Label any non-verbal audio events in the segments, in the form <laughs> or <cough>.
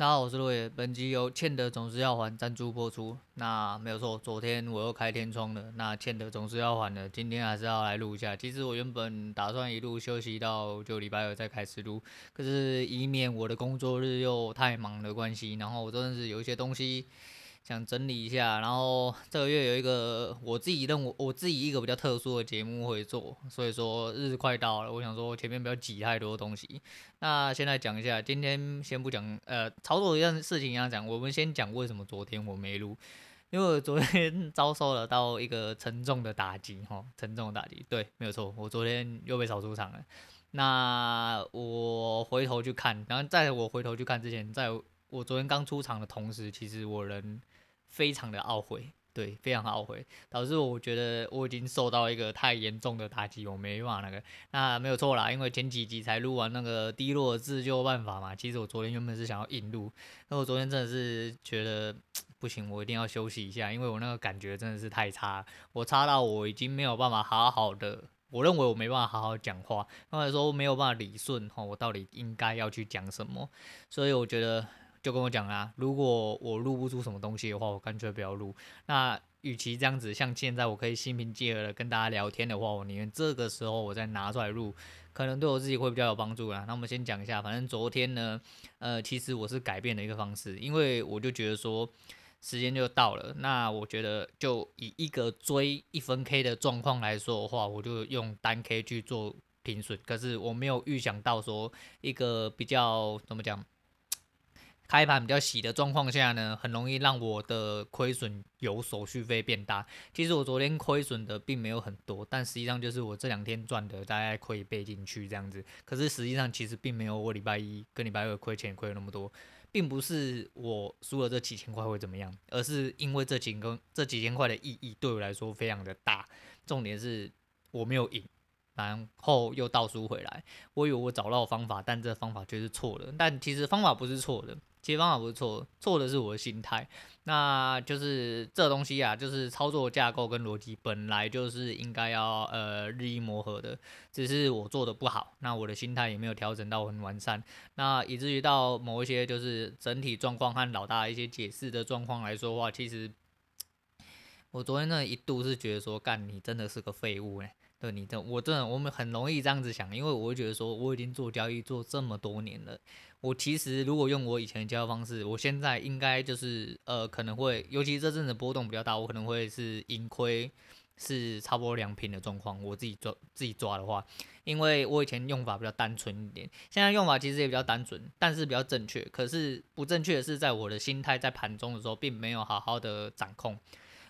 大家好，我是路野。本集由欠的总是要还赞助播出。那没有错，昨天我又开天窗了。那欠的总是要还的，今天还是要来录一下。其实我原本打算一路休息到就礼拜二再开始录，可是以免我的工作日又太忙的关系，然后我真的是有一些东西。想整理一下，然后这个月有一个我自己认为我自己一个比较特殊的节目会做，所以说日子快到了，我想说前面不要挤太多东西。那现在讲一下，今天先不讲呃操作一样事情一样讲，我们先讲为什么昨天我没录，因为我昨天 <laughs> 遭受了到一个沉重的打击哈，沉重的打击，对，没有错，我昨天又被扫出场了。那我回头去看，然后在我回头去看之前，在我昨天刚出场的同时，其实我人。非常的懊悔，对，非常懊悔，导致我觉得我已经受到一个太严重的打击，我没办法那个，那没有错啦，因为前几集才录完那个低落的自救办法嘛，其实我昨天原本是想要硬录，那我昨天真的是觉得不行，我一定要休息一下，因为我那个感觉真的是太差，我差到我已经没有办法好好的，我认为我没办法好好讲话，或者说没有办法理顺哈，我到底应该要去讲什么，所以我觉得。就跟我讲啦，如果我录不出什么东西的话，我干脆不要录。那与其这样子，像现在我可以心平气和的跟大家聊天的话，我宁愿这个时候我再拿出来录，可能对我自己会比较有帮助啦。那我们先讲一下，反正昨天呢，呃，其实我是改变了一个方式，因为我就觉得说时间就到了，那我觉得就以一个追一分 K 的状况来说的话，我就用单 K 去做停损。可是我没有预想到说一个比较怎么讲。开盘比较喜的状况下呢，很容易让我的亏损由手续费变大。其实我昨天亏损的并没有很多，但实际上就是我这两天赚的大概可以背进去这样子。可是实际上其实并没有我礼拜一跟礼拜二亏钱亏了那么多，并不是我输了这几千块会怎么样，而是因为这几个这几千块的意义对我来说非常的大。重点是我没有赢。然后又倒输回来，我以为我找到方法，但这方法却是错的。但其实方法不是错的，其实方法不是错，错的是我的心态。那就是这东西啊，就是操作架构跟逻辑本来就是应该要呃日益磨合的，只是我做的不好，那我的心态也没有调整到很完善，那以至于到某一些就是整体状况和老大一些解释的状况来说的话，其实我昨天那一度是觉得说，干你真的是个废物哎。对你这，我真的我们很容易这样子想，因为我会觉得说，我已经做交易做这么多年了，我其实如果用我以前的交易方式，我现在应该就是呃可能会，尤其这阵子波动比较大，我可能会是盈亏是差不多两平的状况，我自己抓自己抓的话，因为我以前用法比较单纯一点，现在用法其实也比较单纯，但是比较正确，可是不正确的是在我的心态在盘中的时候并没有好好的掌控，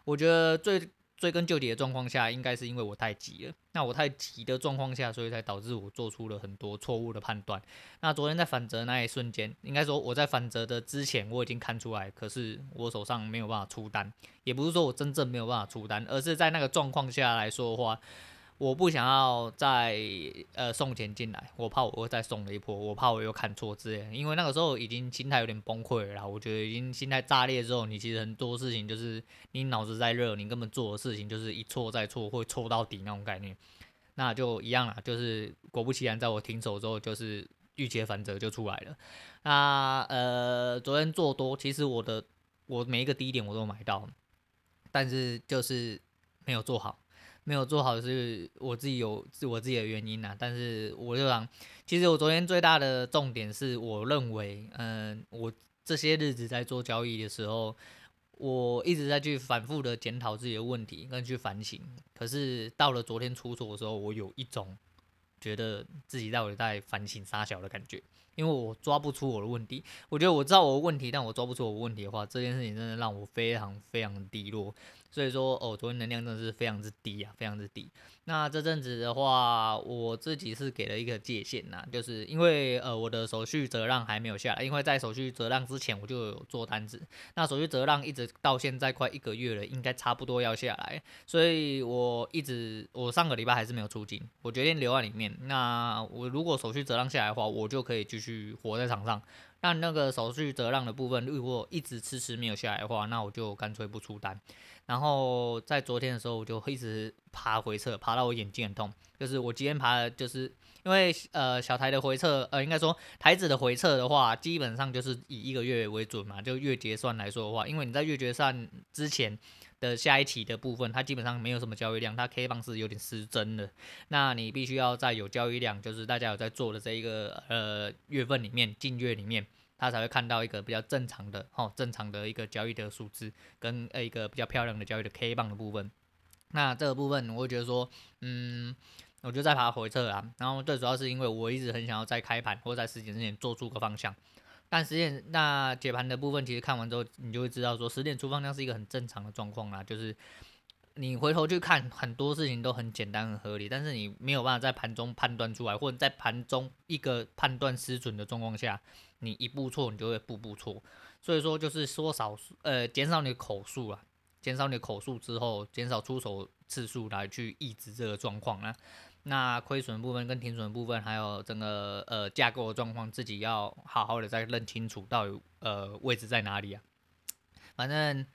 我觉得最。追根究底的状况下，应该是因为我太急了。那我太急的状况下，所以才导致我做出了很多错误的判断。那昨天在反折那一瞬间，应该说我在反折的之前，我已经看出来，可是我手上没有办法出单，也不是说我真正没有办法出单，而是在那个状况下来说的话。我不想要再呃送钱进来，我怕我会再送了一波，我怕我又看错之类，因为那个时候已经心态有点崩溃了啦。我觉得已经心态炸裂之后，你其实很多事情就是你脑子在热，你根本做的事情就是一错再错，会错到底那种概念。那就一样了，就是果不其然，在我停手之后，就是预期反折就出来了。那呃，昨天做多，其实我的我每一个低点我都买到，但是就是没有做好。没有做好是我自己有是我自己的原因呐、啊，但是我就想，其实我昨天最大的重点是我认为，嗯，我这些日子在做交易的时候，我一直在去反复的检讨自己的问题跟去反省，可是到了昨天出错的时候，我有一种觉得自己到底在反省啥小的感觉，因为我抓不出我的问题，我觉得我知道我的问题，但我抓不出我问题的话，这件事情真的让我非常非常低落。所以说，哦，昨天能量真的是非常之低啊，非常之低。那这阵子的话，我自己是给了一个界限呐，就是因为呃我的手续折让还没有下来，因为在手续折让之前我就有做单子，那手续折让一直到现在快一个月了，应该差不多要下来，所以我一直我上个礼拜还是没有出金，我决定留在里面。那我如果手续折让下来的话，我就可以继续活在场上。那那个手续折让的部分，如果一直迟迟没有下来的话，那我就干脆不出单。然后在昨天的时候，我就一直爬回撤，爬到我眼睛很痛。就是我今天爬的，就是因为呃小台的回撤，呃应该说台子的回撤的话，基本上就是以一个月为准嘛，就月结算来说的话，因为你在月结算之前的下一期的部分，它基本上没有什么交易量，它 K 棒是有点失真的。那你必须要在有交易量，就是大家有在做的这一个呃月份里面，近月里面。他才会看到一个比较正常的，哦，正常的一个交易的数字，跟呃一个比较漂亮的交易的 K 棒的部分。那这个部分我会觉得说，嗯，我就在爬回撤啊。然后最主要是因为我一直很想要在开盘或在十点之前做出个方向。但十点那解盘的部分，其实看完之后，你就会知道说，十点出方向是一个很正常的状况啦，就是。你回头去看很多事情都很简单很合理，但是你没有办法在盘中判断出来，或者在盘中一个判断失准的状况下，你一步错，你就会步步错。所以说就是说少呃减少你的口数啊，减少你的口数之后，减少出手次数来去抑制这个状况啊。那亏损部分跟停损部分，还有整个呃架构的状况，自己要好好的再认清楚到底呃位置在哪里啊。反正。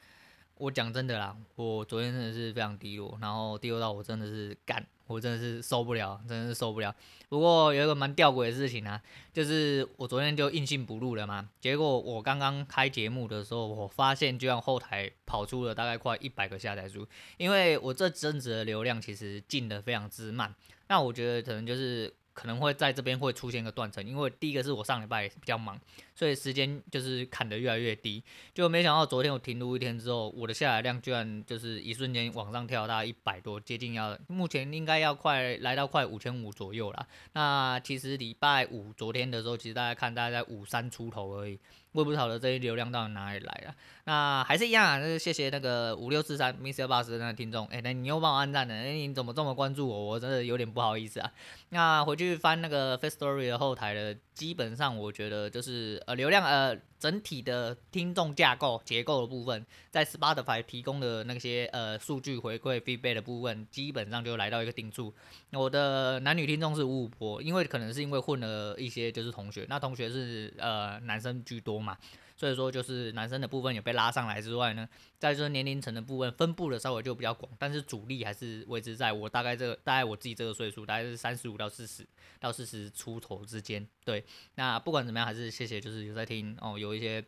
我讲真的啦，我昨天真的是非常低落，然后低落到我真的是干，我真的是受不了，真的是受不了。不过有一个蛮吊诡的事情啊，就是我昨天就硬性补录了嘛，结果我刚刚开节目的时候，我发现居然后台跑出了大概快一百个下载数，因为我这阵子的流量其实进的非常之慢，那我觉得可能就是。可能会在这边会出现一个断层，因为第一个是我上礼拜比较忙，所以时间就是砍得越来越低。就没想到昨天我停录一天之后，我的下载量居然就是一瞬间往上跳，大概一百多，接近要目前应该要快来到快五千五左右了。那其实礼拜五昨天的时候，其实大家看大概在五三出头而已。我也不晓得这些流量到底哪里来的，那还是一样啊，那就谢谢那个五六四三 Mr. Boss 的那个听众，哎、那你又帮我按赞了，哎、你怎么这么关注我？我真的有点不好意思啊。那回去翻那个 Face Story 的后台的，基本上我觉得就是呃流量呃。整体的听众架构结构的部分，在 Spotify 提供的那些呃数据回馈 feedback 的部分，基本上就来到一个定数。我的男女听众是五五波，因为可能是因为混了一些就是同学，那同学是呃男生居多嘛。所以说，就是男生的部分也被拉上来之外呢，在这年龄层的部分分布的稍微就比较广，但是主力还是维持在我大概这个，大概我自己这个岁数，大概是三十五到四十到四十出头之间。对，那不管怎么样，还是谢谢，就是有在听哦，有一些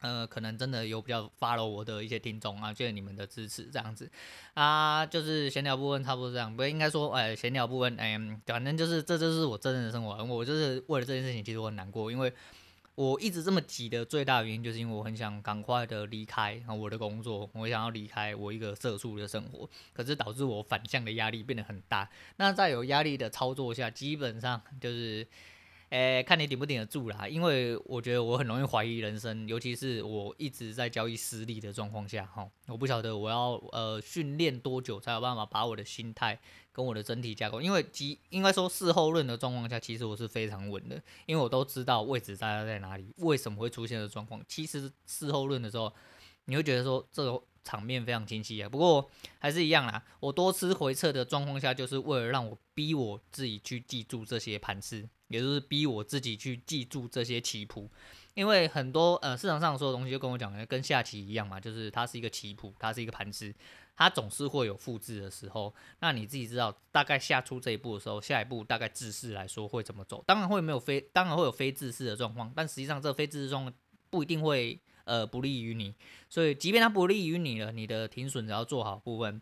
呃，可能真的有比较 follow 我的一些听众啊，谢谢你们的支持，这样子啊，就是闲聊部分差不多这样，不应该说哎，闲聊部分哎，反正就是这就是我真正的生活，我就是为了这件事情，其实我很难过，因为。我一直这么急的最大原因，就是因为我很想赶快的离开我的工作，我想要离开我一个社畜的生活，可是导致我反向的压力变得很大。那在有压力的操作下，基本上就是。诶、看你顶不顶得住啦，因为我觉得我很容易怀疑人生，尤其是我一直在交易失利的状况下，哈，我不晓得我要呃训练多久才有办法把我的心态跟我的整体架构，因为即应该说事后论的状况下，其实我是非常稳的，因为我都知道位置在在哪里，为什么会出现的状况。其实事后论的时候，你会觉得说这个场面非常清晰啊。不过还是一样啦，我多次回撤的状况下，就是为了让我逼我自己去记住这些盘势。也就是逼我自己去记住这些棋谱，因为很多呃市场上所有东西就跟我讲的跟下棋一样嘛，就是它是一个棋谱，它是一个盘势，它总是会有复制的时候。那你自己知道大概下出这一步的时候，下一步大概自势来说会怎么走？当然会没有非，当然会有非自势的状况，但实际上这非自势状况不一定会呃不利于你。所以即便它不利于你了，你的停损只要做好部分，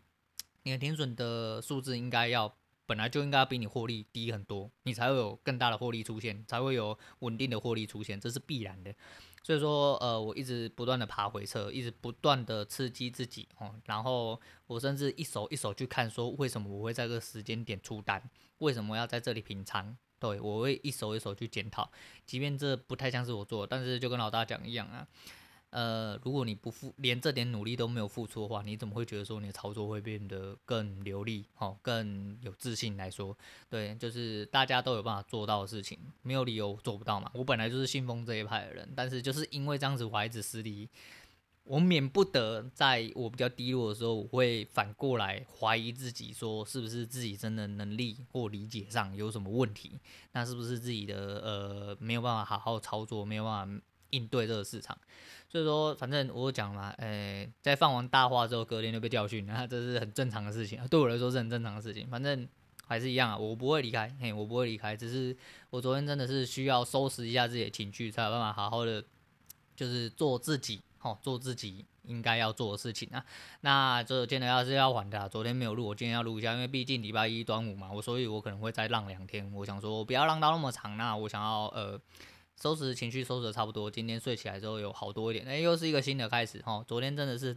你的停损的数字应该要。本来就应该比你获利低很多，你才会有更大的获利出现，才会有稳定的获利出现，这是必然的。所以说，呃，我一直不断的爬回撤，一直不断的刺激自己哦，然后我甚至一手一手去看，说为什么我会在这个时间点出单，为什么要在这里平仓？对，我会一手一手去检讨，即便这不太像是我做，但是就跟老大讲一样啊。呃，如果你不付，连这点努力都没有付出的话，你怎么会觉得说你的操作会变得更流利，哦，更有自信来说？对，就是大家都有办法做到的事情，没有理由做不到嘛。我本来就是信奉这一派的人，但是就是因为这样子，我还一直失利，我免不得在我比较低落的时候，我会反过来怀疑自己，说是不是自己真的能力或理解上有什么问题？那是不是自己的呃没有办法好好操作，没有办法应对这个市场？所以说，反正我讲嘛，诶、在放完大话之后，隔天就被教训，那 <laughs> 这是很正常的事情，对我来说是很正常的事情。反正还是一样啊，我不会离开，嘿，我不会离开，只是我昨天真的是需要收拾一下自己的情绪，才有办法好好的，就是做自己，哦，做自己应该要做的事情啊。那这今天要是要还的，昨天没有录，我今天要录一下，因为毕竟礼拜一端午嘛，我所以我可能会再浪两天。我想说，不要浪到那么长，那我想要呃。收拾情绪收拾的差不多，今天睡起来之后有好多一点，哎、又是一个新的开始哈。昨天真的是，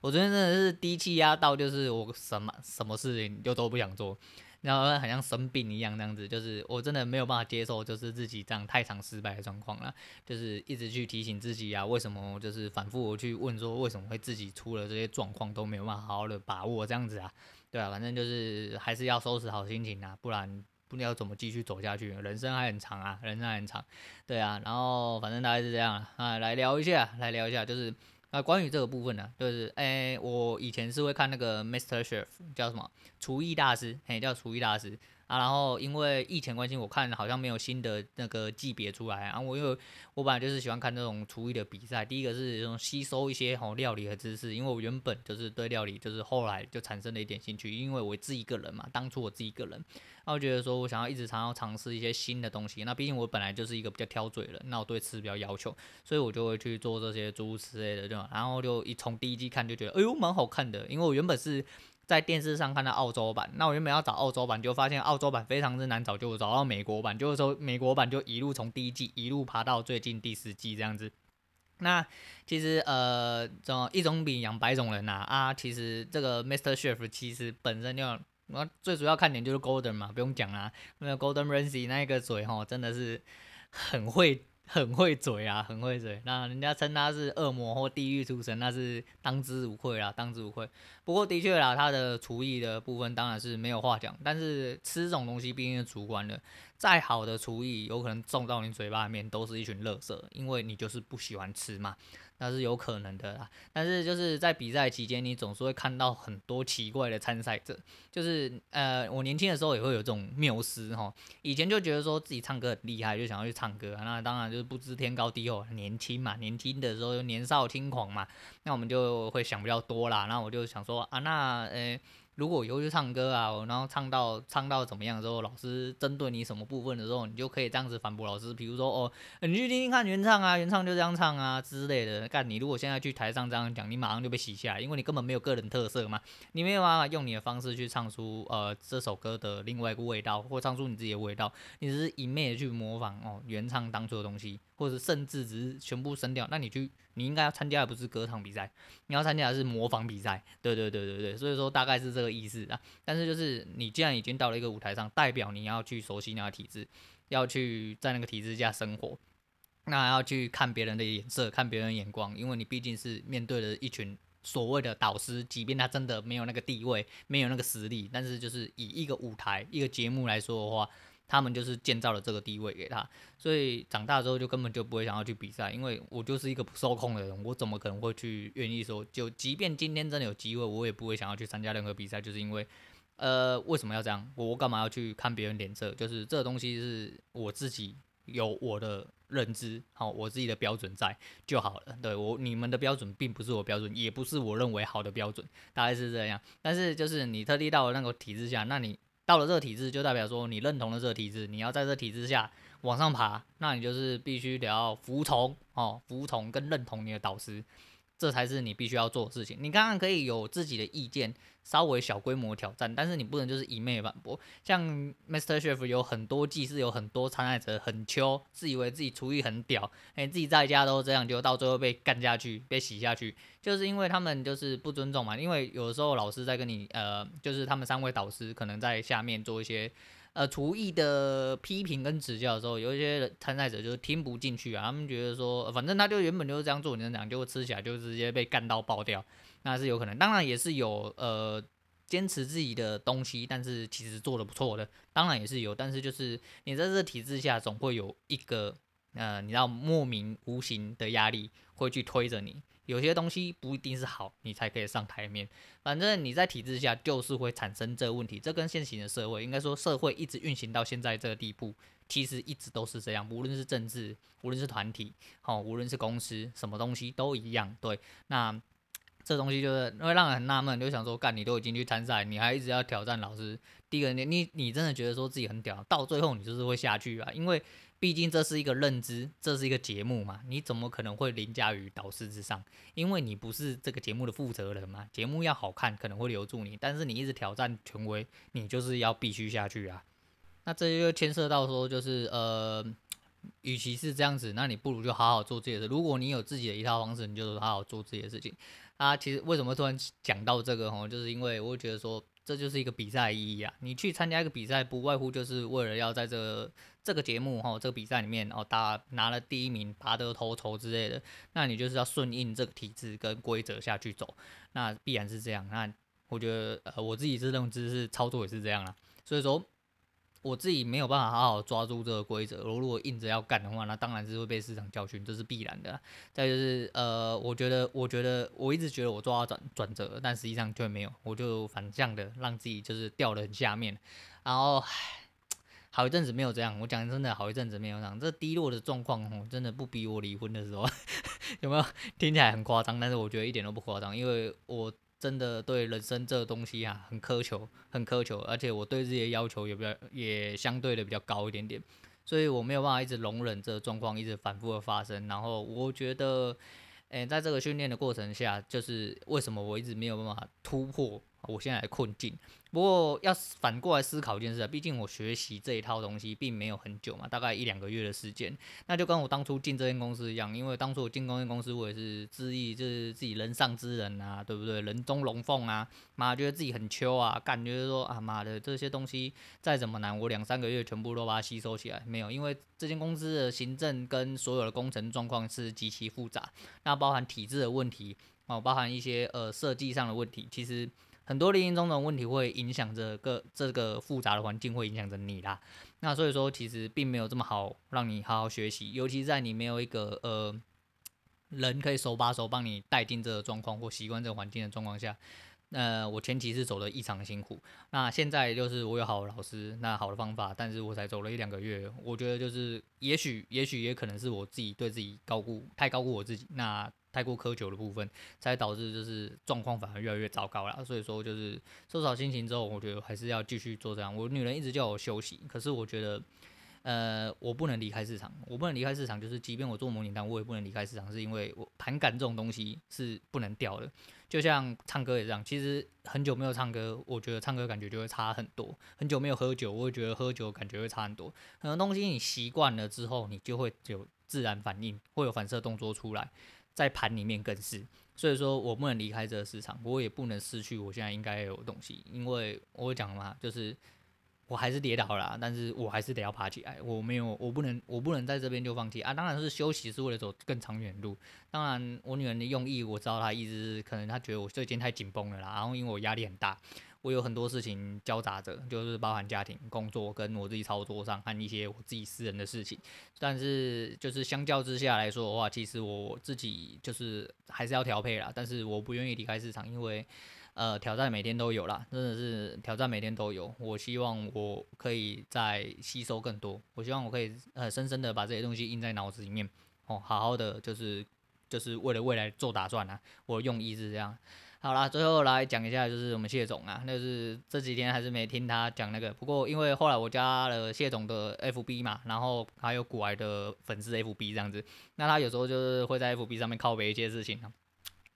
我昨天真的是低气压到，就是我什么什么事情就都不想做，然后好像生病一样那样子，就是我真的没有办法接受，就是自己这样太常失败的状况了，就是一直去提醒自己啊，为什么就是反复去问说为什么会自己出了这些状况都没有办法好好的把握这样子啊，对啊，反正就是还是要收拾好心情啊，不然。不知道怎么继续走下去，人生还很长啊，人生还很长，对啊，然后反正大概是这样啊，来聊一下，来聊一下，就是啊，关于这个部分呢，就是诶，我以前是会看那个 Master Chef，叫什么厨艺大师，嘿，叫厨艺大师。啊，然后因为疫情关系，我看好像没有新的那个级别出来啊。我因为我本来就是喜欢看这种厨艺的比赛，第一个是这种吸收一些吼料理的知识，因为我原本就是对料理，就是后来就产生了一点兴趣，因为我自己一个人嘛，当初我自己一个人，那我觉得说我想要一直常要尝试一些新的东西。那毕竟我本来就是一个比较挑嘴的人，那我对吃比较要求，所以我就会去做这些诸如此类的，对吧？然后就一从第一季看就觉得，哎呦，蛮好看的，因为我原本是。在电视上看到澳洲版，那我原本要找澳洲版，就发现澳洲版非常之难找，就找到美国版，就是说美国版就一路从第一季一路爬到最近第十季这样子。那其实呃，这一种饼养百种人呐啊，啊，其实这个 Mr. Chef 其实本身就，那最主要看点就是 Golden 嘛，不用讲啦，那个 Golden Ramsy 那个嘴吼真的是很会。很会嘴啊，很会嘴。那人家称他是恶魔或地狱出神，那是当之无愧啦，当之无愧。不过的确啦，他的厨艺的部分当然是没有话讲。但是吃这种东西毕竟是主观的，再好的厨艺，有可能送到你嘴巴里面都是一群垃圾，因为你就是不喜欢吃嘛。那是有可能的啦，但是就是在比赛期间，你总是会看到很多奇怪的参赛者。就是呃，我年轻的时候也会有这种缪斯哈，以前就觉得说自己唱歌很厉害，就想要去唱歌。那当然就是不知天高地厚，年轻嘛，年轻的时候就年少轻狂嘛，那我们就会想比较多啦。那我就想说啊，那呃。如果以后去唱歌啊，然后唱到唱到怎么样之后，老师针对你什么部分的时候，你就可以这样子反驳老师。比如说哦，你去听听看原唱啊，原唱就这样唱啊之类的。干，你如果现在去台上这样讲，你马上就被洗下来，因为你根本没有个人特色嘛，你没有办法用你的方式去唱出呃这首歌的另外一个味道，或唱出你自己的味道，你只是一昧的去模仿哦原唱当初的东西。或者甚至只是全部删掉，那你去，你应该要参加的不是歌唱比赛，你要参加的是模仿比赛。对对对对对，所以说大概是这个意思啊。但是就是你既然已经到了一个舞台上，代表你要去熟悉那个体制，要去在那个体制下生活，那要去看别人的眼色，看别人的眼光，因为你毕竟是面对了一群所谓的导师，即便他真的没有那个地位，没有那个实力，但是就是以一个舞台、一个节目来说的话。他们就是建造了这个地位给他，所以长大之后就根本就不会想要去比赛，因为我就是一个不受控的人，我怎么可能会去愿意说，就即便今天真的有机会，我也不会想要去参加任何比赛，就是因为，呃，为什么要这样？我干嘛要去看别人脸色？就是这东西是我自己有我的认知，好，我自己的标准在就好了。对我，你们的标准并不是我标准，也不是我认为好的标准，大概是这样。但是就是你特地到那个体制下，那你。到了这个体制，就代表说你认同了这个体制，你要在这个体制下往上爬，那你就是必须得要服从哦，服从跟认同你的导师。这才是你必须要做的事情。你刚刚可以有自己的意见，稍微小规模挑战，但是你不能就是一昧反驳。像 Master Chef 有很多季是有很多参赛者很秋，自以为自己厨艺很屌，哎，自己在家都这样，就到最后被干下去，被洗下去，就是因为他们就是不尊重嘛。因为有的时候老师在跟你，呃，就是他们三位导师可能在下面做一些。呃，厨艺的批评跟指教的时候，有一些参赛者就是听不进去啊，他们觉得说，反正他就原本就是这样做，你讲就会吃起来就直接被干到爆掉，那是有可能。当然也是有呃坚持自己的东西，但是其实做的不错的，当然也是有。但是就是你在这体制下，总会有一个呃，你知道莫名无形的压力会去推着你。有些东西不一定是好，你才可以上台面。反正你在体制下就是会产生这个问题。这跟现行的社会，应该说社会一直运行到现在这个地步，其实一直都是这样。无论是政治，无论是团体，哦，无论是公司，什么东西都一样。对，那这东西就是会让人很纳闷，就想说，干你都已经去参赛，你还一直要挑战老师。第一个，你你你真的觉得说自己很屌，到最后你就是会下去啊，因为。毕竟这是一个认知，这是一个节目嘛，你怎么可能会凌驾于导师之上？因为你不是这个节目的负责人嘛。节目要好看，可能会留住你，但是你一直挑战权威，你就是要必须下去啊。那这就牵涉到说，就是呃，与其是这样子，那你不如就好好做自己的事。如果你有自己的一套方式，你就好好做自己的事情。啊，其实为什么突然讲到这个吼，就是因为我觉得说。这就是一个比赛意义啊！你去参加一个比赛，不外乎就是为了要在这这个节目哈，这个比赛里面哦，打拿了第一名，拔得头筹之类的。那你就是要顺应这个体制跟规则下去走，那必然是这样。那我觉得，呃，我自己这种知是操作也是这样啦。所以说。我自己没有办法好好抓住这个规则，我如果硬着要干的话，那当然是会被市场教训，这是必然的。再就是，呃，我觉得，我觉得，我一直觉得我抓到转转折，但实际上却没有，我就反向的让自己就是掉得很下面，然后，好一阵子没有这样。我讲真的，好一阵子没有这样，这低落的状况哦，真的不比我离婚的时候 <laughs> 有没有？听起来很夸张，但是我觉得一点都不夸张，因为我。真的对人生这个东西啊，很苛求，很苛求，而且我对自己的要求也比较，也相对的比较高一点点，所以我没有办法一直容忍这个状况一直反复的发生。然后我觉得，诶、在这个训练的过程下，就是为什么我一直没有办法突破我现在的困境。不过要反过来思考一件事啊，毕竟我学习这一套东西并没有很久嘛，大概一两个月的时间。那就跟我当初进这间公司一样，因为当初我进这间公司，我也是自意就是自己人上之人啊，对不对？人中龙凤啊，妈觉得自己很秋啊，感觉说啊妈的这些东西再怎么难，我两三个月全部都把它吸收起来。没有，因为这间公司的行政跟所有的工程状况是极其复杂，那包含体制的问题哦，包含一些呃设计上的问题，其实。很多零零总总问题会影响着个这个复杂的环境，会影响着你啦。那所以说，其实并没有这么好让你好好学习，尤其在你没有一个呃人可以手把手帮你带进这个状况或习惯这个环境的状况下，呃，我前期是走得异常的辛苦。那现在就是我有好的老师，那好的方法，但是我才走了一两个月，我觉得就是也许也许也可能是我自己对自己高估太高估我自己。那太过苛求的部分，才导致就是状况反而越来越糟糕了。所以说，就是收拾好心情之后，我觉得还是要继续做这样。我女人一直叫我休息，可是我觉得，呃，我不能离开市场，我不能离开市场。就是即便我做模拟单，我也不能离开市场，是因为我盘感这种东西是不能掉的。就像唱歌也这样，其实很久没有唱歌，我觉得唱歌感觉就会差很多。很久没有喝酒，我会觉得喝酒感觉会差很多。很多东西你习惯了之后，你就会有自然反应，会有反射动作出来。在盘里面更是，所以说我不能离开这个市场，我也不能失去我现在应该有的东西，因为我讲嘛，就是我还是跌倒了，但是我还是得要爬起来，我没有，我不能，我不能在这边就放弃啊！当然是休息是为了走更长远路，当然我女人的用意我知道她意思是，可能她觉得我最近太紧绷了啦，然后因为我压力很大。我有很多事情交杂着，就是包含家庭、工作跟我自己操作上，和一些我自己私人的事情。但是，就是相较之下来说的话，其实我自己就是还是要调配啦。但是我不愿意离开市场，因为呃，挑战每天都有啦，真的是挑战每天都有。我希望我可以再吸收更多，我希望我可以呃深深的把这些东西印在脑子里面哦，好好的就是就是为了未来做打算啊。我用意是这样。好啦，最后来讲一下，就是我们谢总啊，那就是这几天还是没听他讲那个。不过因为后来我加了谢总的 FB 嘛，然后还有股癌的粉丝 FB 这样子，那他有时候就是会在 FB 上面靠北一些事情。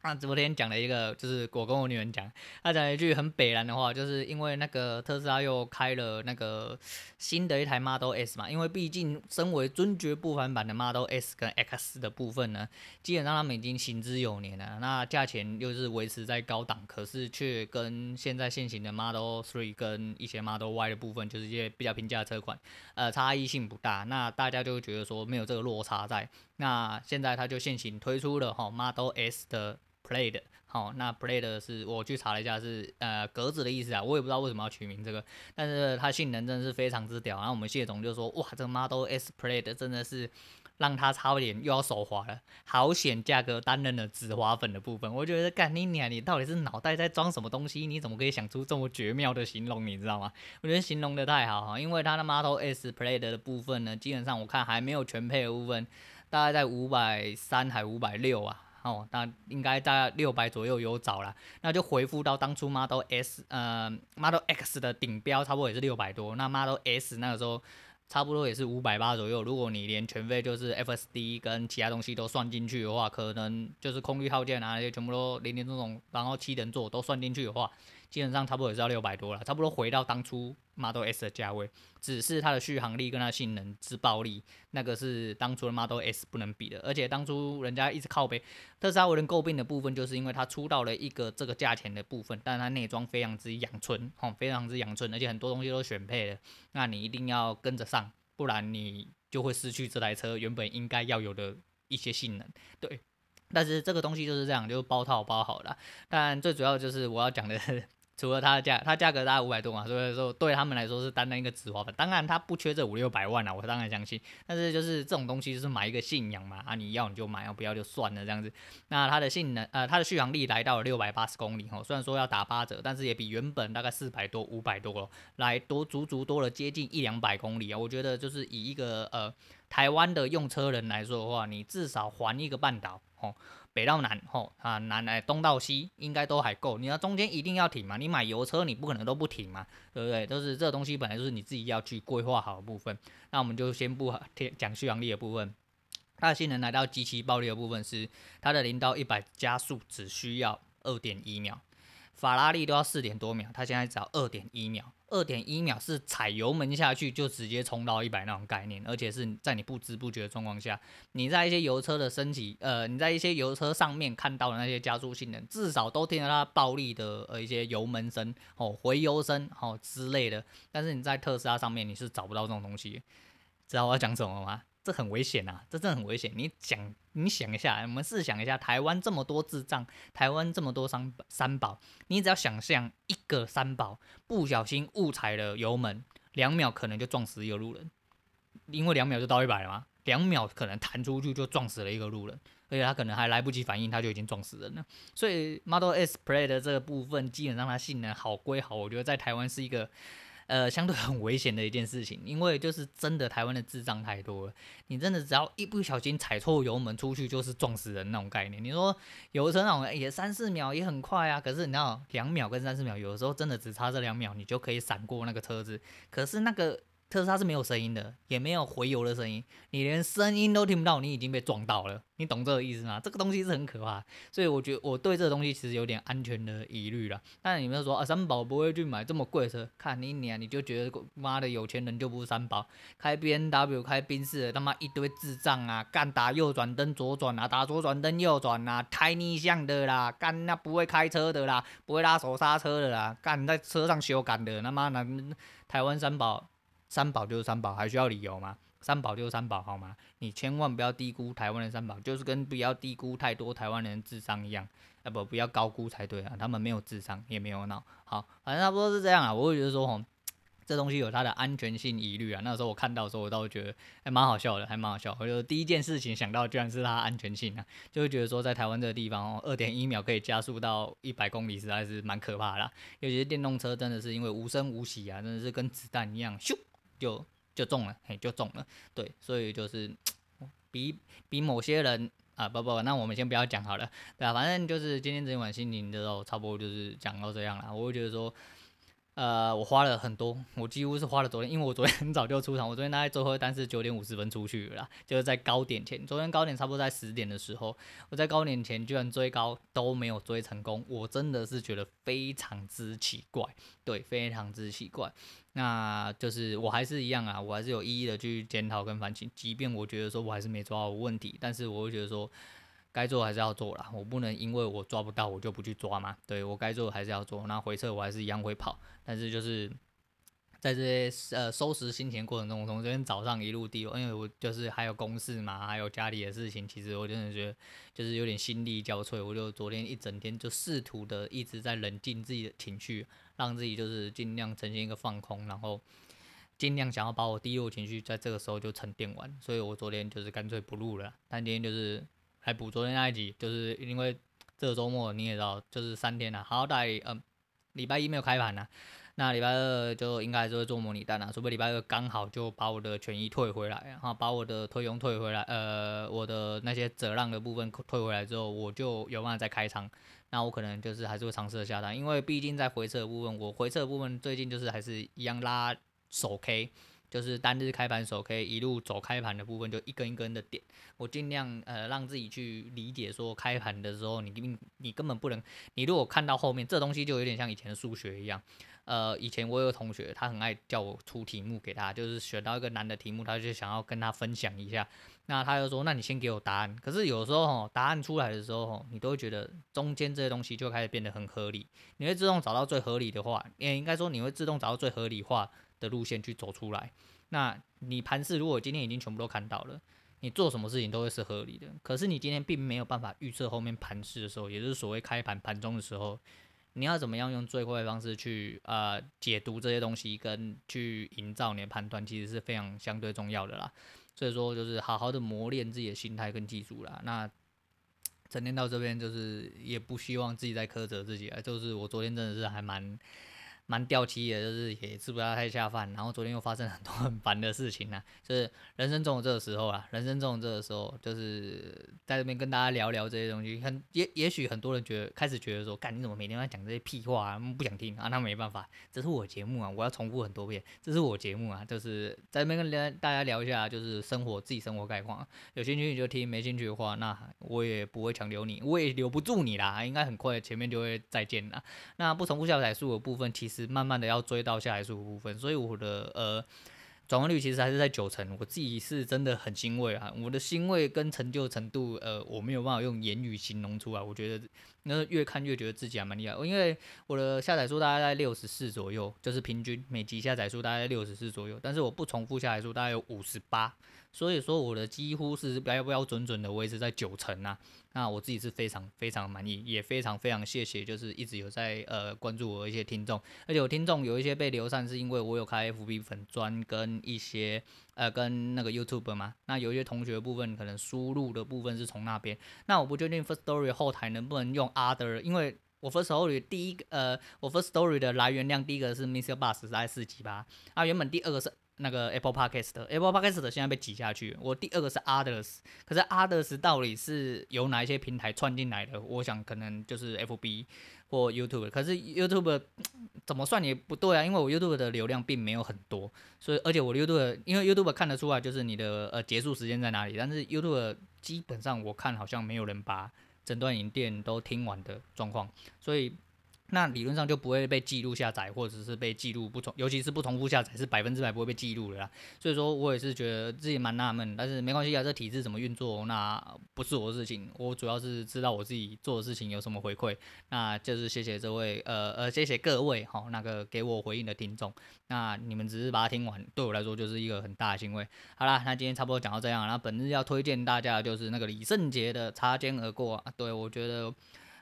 那直播间讲了一个，就是我跟我女人讲，他讲了一句很北然的话，就是因为那个特斯拉又开了那个新的一台 Model S 嘛，因为毕竟身为尊爵不凡版的 Model S 跟 X 的部分呢，基本上他们已经行之有年了，那价钱又是维持在高档，可是却跟现在现行的 Model 3跟一些 Model Y 的部分，就是一些比较平价的车款，呃，差异性不大，那大家就觉得说没有这个落差在，那现在他就现行推出了哈 Model S 的。Plaid 好，那 Plaid 是我去查了一下是呃格子的意思啊，我也不知道为什么要取名这个，但是它性能真的是非常之屌。然后我们谢总就说，哇，这个 Model S Plaid 真的是让他差一点又要手滑了，好险价格担任了止滑粉的部分。我觉得干你娘，你到底是脑袋在装什么东西？你怎么可以想出这么绝妙的形容？你知道吗？我觉得形容的太好哈，因为它的 Model S Plaid 的部分呢，基本上我看还没有全配的部分，大概在五百三还五百六啊。哦，那应该在六百左右有找了，那就回复到当初 Model S 呃 Model X 的顶标，差不多也是六百多。那 Model S 那个时候。差不多也是五百八左右。如果你连全费就是 FSD 跟其他东西都算进去的话，可能就是空滤套件啊那些全部都零零总总，然后七人座都算进去的话，基本上差不多也是要六百多了，差不多回到当初 Model S 的价位。只是它的续航力跟它性能之暴力，那个是当初的 Model S 不能比的。而且当初人家一直靠背特斯拉为人诟病的部分，就是因为它出到了一个这个价钱的部分，但它内装非常之阳春，哦，非常之阳春，而且很多东西都选配的，那你一定要跟着上，不然你就会失去这台车原本应该要有的一些性能。对，但是这个东西就是这样，就包套包好了。但最主要就是我要讲的。除了它的价，它价格大概五百多嘛，所以说对他们来说是单单一个止滑粉。当然，它不缺这五六百万啊，我当然相信。但是就是这种东西就是买一个信仰嘛，啊，你要你就买，要不要就算了这样子。那它的性能，呃，它的续航力来到了六百八十公里哦，虽然说要打八折，但是也比原本大概四百多、五百多来多足足多了接近一两百公里啊。我觉得就是以一个呃台湾的用车人来说的话，你至少环一个半岛哦。北到南，吼啊，南来东到西，应该都还够。你要中间一定要停嘛？你买油车，你不可能都不停嘛，对不对？都是这东西本来就是你自己要去规划好的部分。那我们就先不讲续航力的部分，它的性能来到极其暴力的部分是它的零到一百加速只需要二点一秒。法拉利都要四点多秒，它现在只要二点一秒。二点一秒是踩油门下去就直接冲到一百那种概念，而且是在你不知不觉的状况下，你在一些油车的升级，呃，你在一些油车上面看到的那些加速性能，至少都听到它暴力的呃一些油门声哦，回油声哦之类的。但是你在特斯拉上面你是找不到这种东西，知道我要讲什么吗？这很危险啊！这真的很危险。你想，你想一下，我们试想一下，台湾这么多智障，台湾这么多三三宝，你只要想象一个三宝不小心误踩了油门，两秒可能就撞死一个路人，因为两秒就到一百了嘛，两秒可能弹出去就撞死了一个路人，而且他可能还来不及反应，他就已经撞死人了。所以 Model S Plaid 的这个部分，基本上它性能好归好，我觉得在台湾是一个。呃，相对很危险的一件事情，因为就是真的台湾的智障太多了，你真的只要一不小心踩错油门出去，就是撞死人那种概念。你说油车那种也三四秒也很快啊，可是你知道两秒跟三四秒，有的时候真的只差这两秒，你就可以闪过那个车子，可是那个。特斯拉是没有声音的，也没有回油的声音，你连声音都听不到，你已经被撞到了，你懂这个意思吗？这个东西是很可怕，所以我觉得我对这个东西其实有点安全的疑虑了。但你们说啊，三宝不会去买这么贵的车，看你你啊，你就觉得妈的有钱人就不是三宝，开 B N W 开宾士的他妈一堆智障啊，干打右转灯左转啊，打左转灯右转啊，开逆向的啦，干那不会开车的啦，不会拉手刹车的啦，干在车上修改的，他妈的台湾三宝。三宝就是三宝，还需要理由吗？三宝就是三宝，好吗？你千万不要低估台湾的三宝，就是跟不要低估太多台湾人智商一样，啊不，不要高估才对啊，他们没有智商，也没有脑。好，反正差不多是这样啊。我会觉得说，吼，这东西有它的安全性疑虑啊。那时候我看到的时候，我倒觉得还蛮好笑的，还蛮好笑。我就第一件事情想到，居然是它安全性啊，就会觉得说，在台湾这个地方哦，二点一秒可以加速到一百公里，实在是蛮可怕的。尤其是电动车，真的是因为无声无息啊，真的是跟子弹一样，咻。就就中了，嘿，就中了，对，所以就是比比某些人啊，不不，那我们先不要讲好了，对啊，反正就是今天这一晚心情的时候，差不多就是讲到这样了。我会觉得说，呃，我花了很多，我几乎是花了昨天，因为我昨天很早就出场，我昨天大概最后一单是九点五十分出去了，就是在高点前，昨天高点差不多在十点的时候，我在高点前居然追高都没有追成功，我真的是觉得非常之奇怪，对，非常之奇怪。那就是我还是一样啊，我还是有一一的去检讨跟反省，即便我觉得说我还是没抓到问题，但是我会觉得说该做还是要做啦，我不能因为我抓不到我就不去抓嘛，对，我该做还是要做，那回撤我还是一样会跑，但是就是。在这些呃收拾心情过程中，从昨天早上一路低落，因为我就是还有公事嘛，还有家里的事情，其实我真的觉得就是有点心力交瘁。我就昨天一整天就试图的一直在冷静自己的情绪，让自己就是尽量呈现一个放空，然后尽量想要把我低落情绪在这个时候就沉淀完，所以我昨天就是干脆不录了，但今天就是来补昨天那一集，就是因为这个周末你也知道，就是三天了，好歹嗯礼拜一没有开盘了。那礼拜二就应该还是会做模拟单啊，除非礼拜二刚好就把我的权益退回来，然后把我的推佣退回来，呃，我的那些折让的部分退回来之后，我就有办法再开仓。那我可能就是还是会尝试下单，因为毕竟在回撤的部分，我回撤的部分最近就是还是一样拉手 K。就是单日开盘手可以一路走开盘的部分，就一根一根的点。我尽量呃让自己去理解说，开盘的时候你你你根本不能，你如果看到后面这东西就有点像以前的数学一样。呃，以前我有个同学，他很爱叫我出题目给他，就是选到一个难的题目，他就想要跟他分享一下。那他就说，那你先给我答案。可是有时候吼，答案出来的时候，你都会觉得中间这些东西就开始变得很合理。你会自动找到最合理的话，也应该说你会自动找到最合理化的路线去走出来，那你盘势如果今天已经全部都看到了，你做什么事情都会是合理的。可是你今天并没有办法预测后面盘势的时候，也就是所谓开盘盘中的时候，你要怎么样用最快的方式去呃解读这些东西，跟去营造你的判断，其实是非常相对重要的啦。所以说，就是好好的磨练自己的心态跟技术啦。那整天到这边，就是也不希望自己再苛责自己啊。就是我昨天真的是还蛮。蛮掉漆的，就是也吃不到太下饭，然后昨天又发生很多 <laughs> 很烦的事情呢、啊，就是人生总有这个时候啊，人生总有这个时候，就是在这边跟大家聊聊这些东西，很也也许很多人觉得开始觉得说，干你怎么每天在讲这些屁话啊，不想听啊，那没办法，这是我节目啊，我要重复很多遍，这是我节目啊，就是在这边跟大家聊一下，就是生活自己生活概况，有兴趣你就听，没兴趣的话，那我也不会强留你，我也留不住你啦，应该很快前面就会再见啦。那不重复下载数的部分，其实。慢慢的要追到下来数部分，所以我的呃转换率其实还是在九成，我自己是真的很欣慰啊，我的欣慰跟成就程度，呃，我没有办法用言语形容出来，我觉得那越看越觉得自己还蛮厉害，因为我的下载数大概在六十四左右，就是平均每集下载数大概六十四左右，但是我不重复下载数大概有五十八。所以说我的几乎是标标准准的维持在九成啊，那我自己是非常非常满意，也非常非常谢谢，就是一直有在呃关注我的一些听众，而且我听众有一些被流散是因为我有开 FB 粉专跟一些呃跟那个 YouTube 嘛，那有一些同学部分可能输入的部分是从那边，那我不确定 First Story 后台能不能用 Other，因为我 First Story 第一个呃我 First Story 的来源量第一个是 MixerBox 在四级吧，啊原本第二个是。那个 Apple Podcast，Apple Podcast 现在被挤下去。我第二个是 Others，可是 Others 到底是由哪一些平台串进来的？我想可能就是 FB 或 YouTube。可是 YouTube 怎么算也不对啊，因为我 YouTube 的流量并没有很多，所以而且我 YouTube 因为 YouTube 看得出来就是你的呃结束时间在哪里，但是 YouTube 基本上我看好像没有人把整段影片都听完的状况，所以。那理论上就不会被记录下载，或者是被记录不重，尤其是不重复下载是百分之百不会被记录的啦。所以说我也是觉得自己蛮纳闷，但是没关系啊，这体制怎么运作，那不是我的事情。我主要是知道我自己做的事情有什么回馈，那就是谢谢这位呃呃谢谢各位哈，那个给我回应的听众。那你们只是把它听完，对我来说就是一个很大的欣慰。好啦，那今天差不多讲到这样，然后本日要推荐大家的就是那个李圣杰的擦肩而过啊，对我觉得。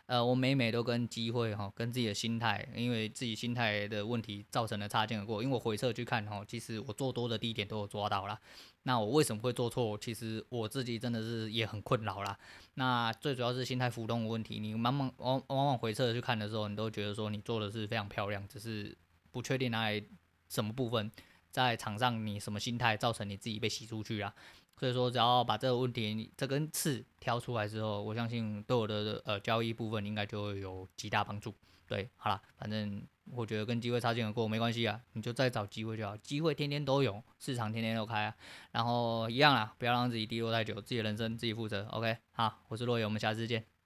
呃，我每每都跟机会哈，跟自己的心态，因为自己心态的问题造成了擦肩而过。因为我回撤去看哈，其实我做多的低点都有抓到啦。那我为什么会做错？其实我自己真的是也很困扰啦。那最主要是心态浮动的问题。你慢慢往往往回撤去看的时候，你都觉得说你做的是非常漂亮，只是不确定在什么部分，在场上你什么心态造成你自己被洗出去啊。所以说，只要把这个问题这根刺挑出来之后，我相信对我的呃交易部分应该就会有极大帮助。对，好了，反正我觉得跟机会擦肩而过没关系啊，你就再找机会就好，机会天天都有，市场天天都开啊。然后一样啦，不要让自己低落太久，自己的人生自己负责。OK，好，我是洛野，我们下次见。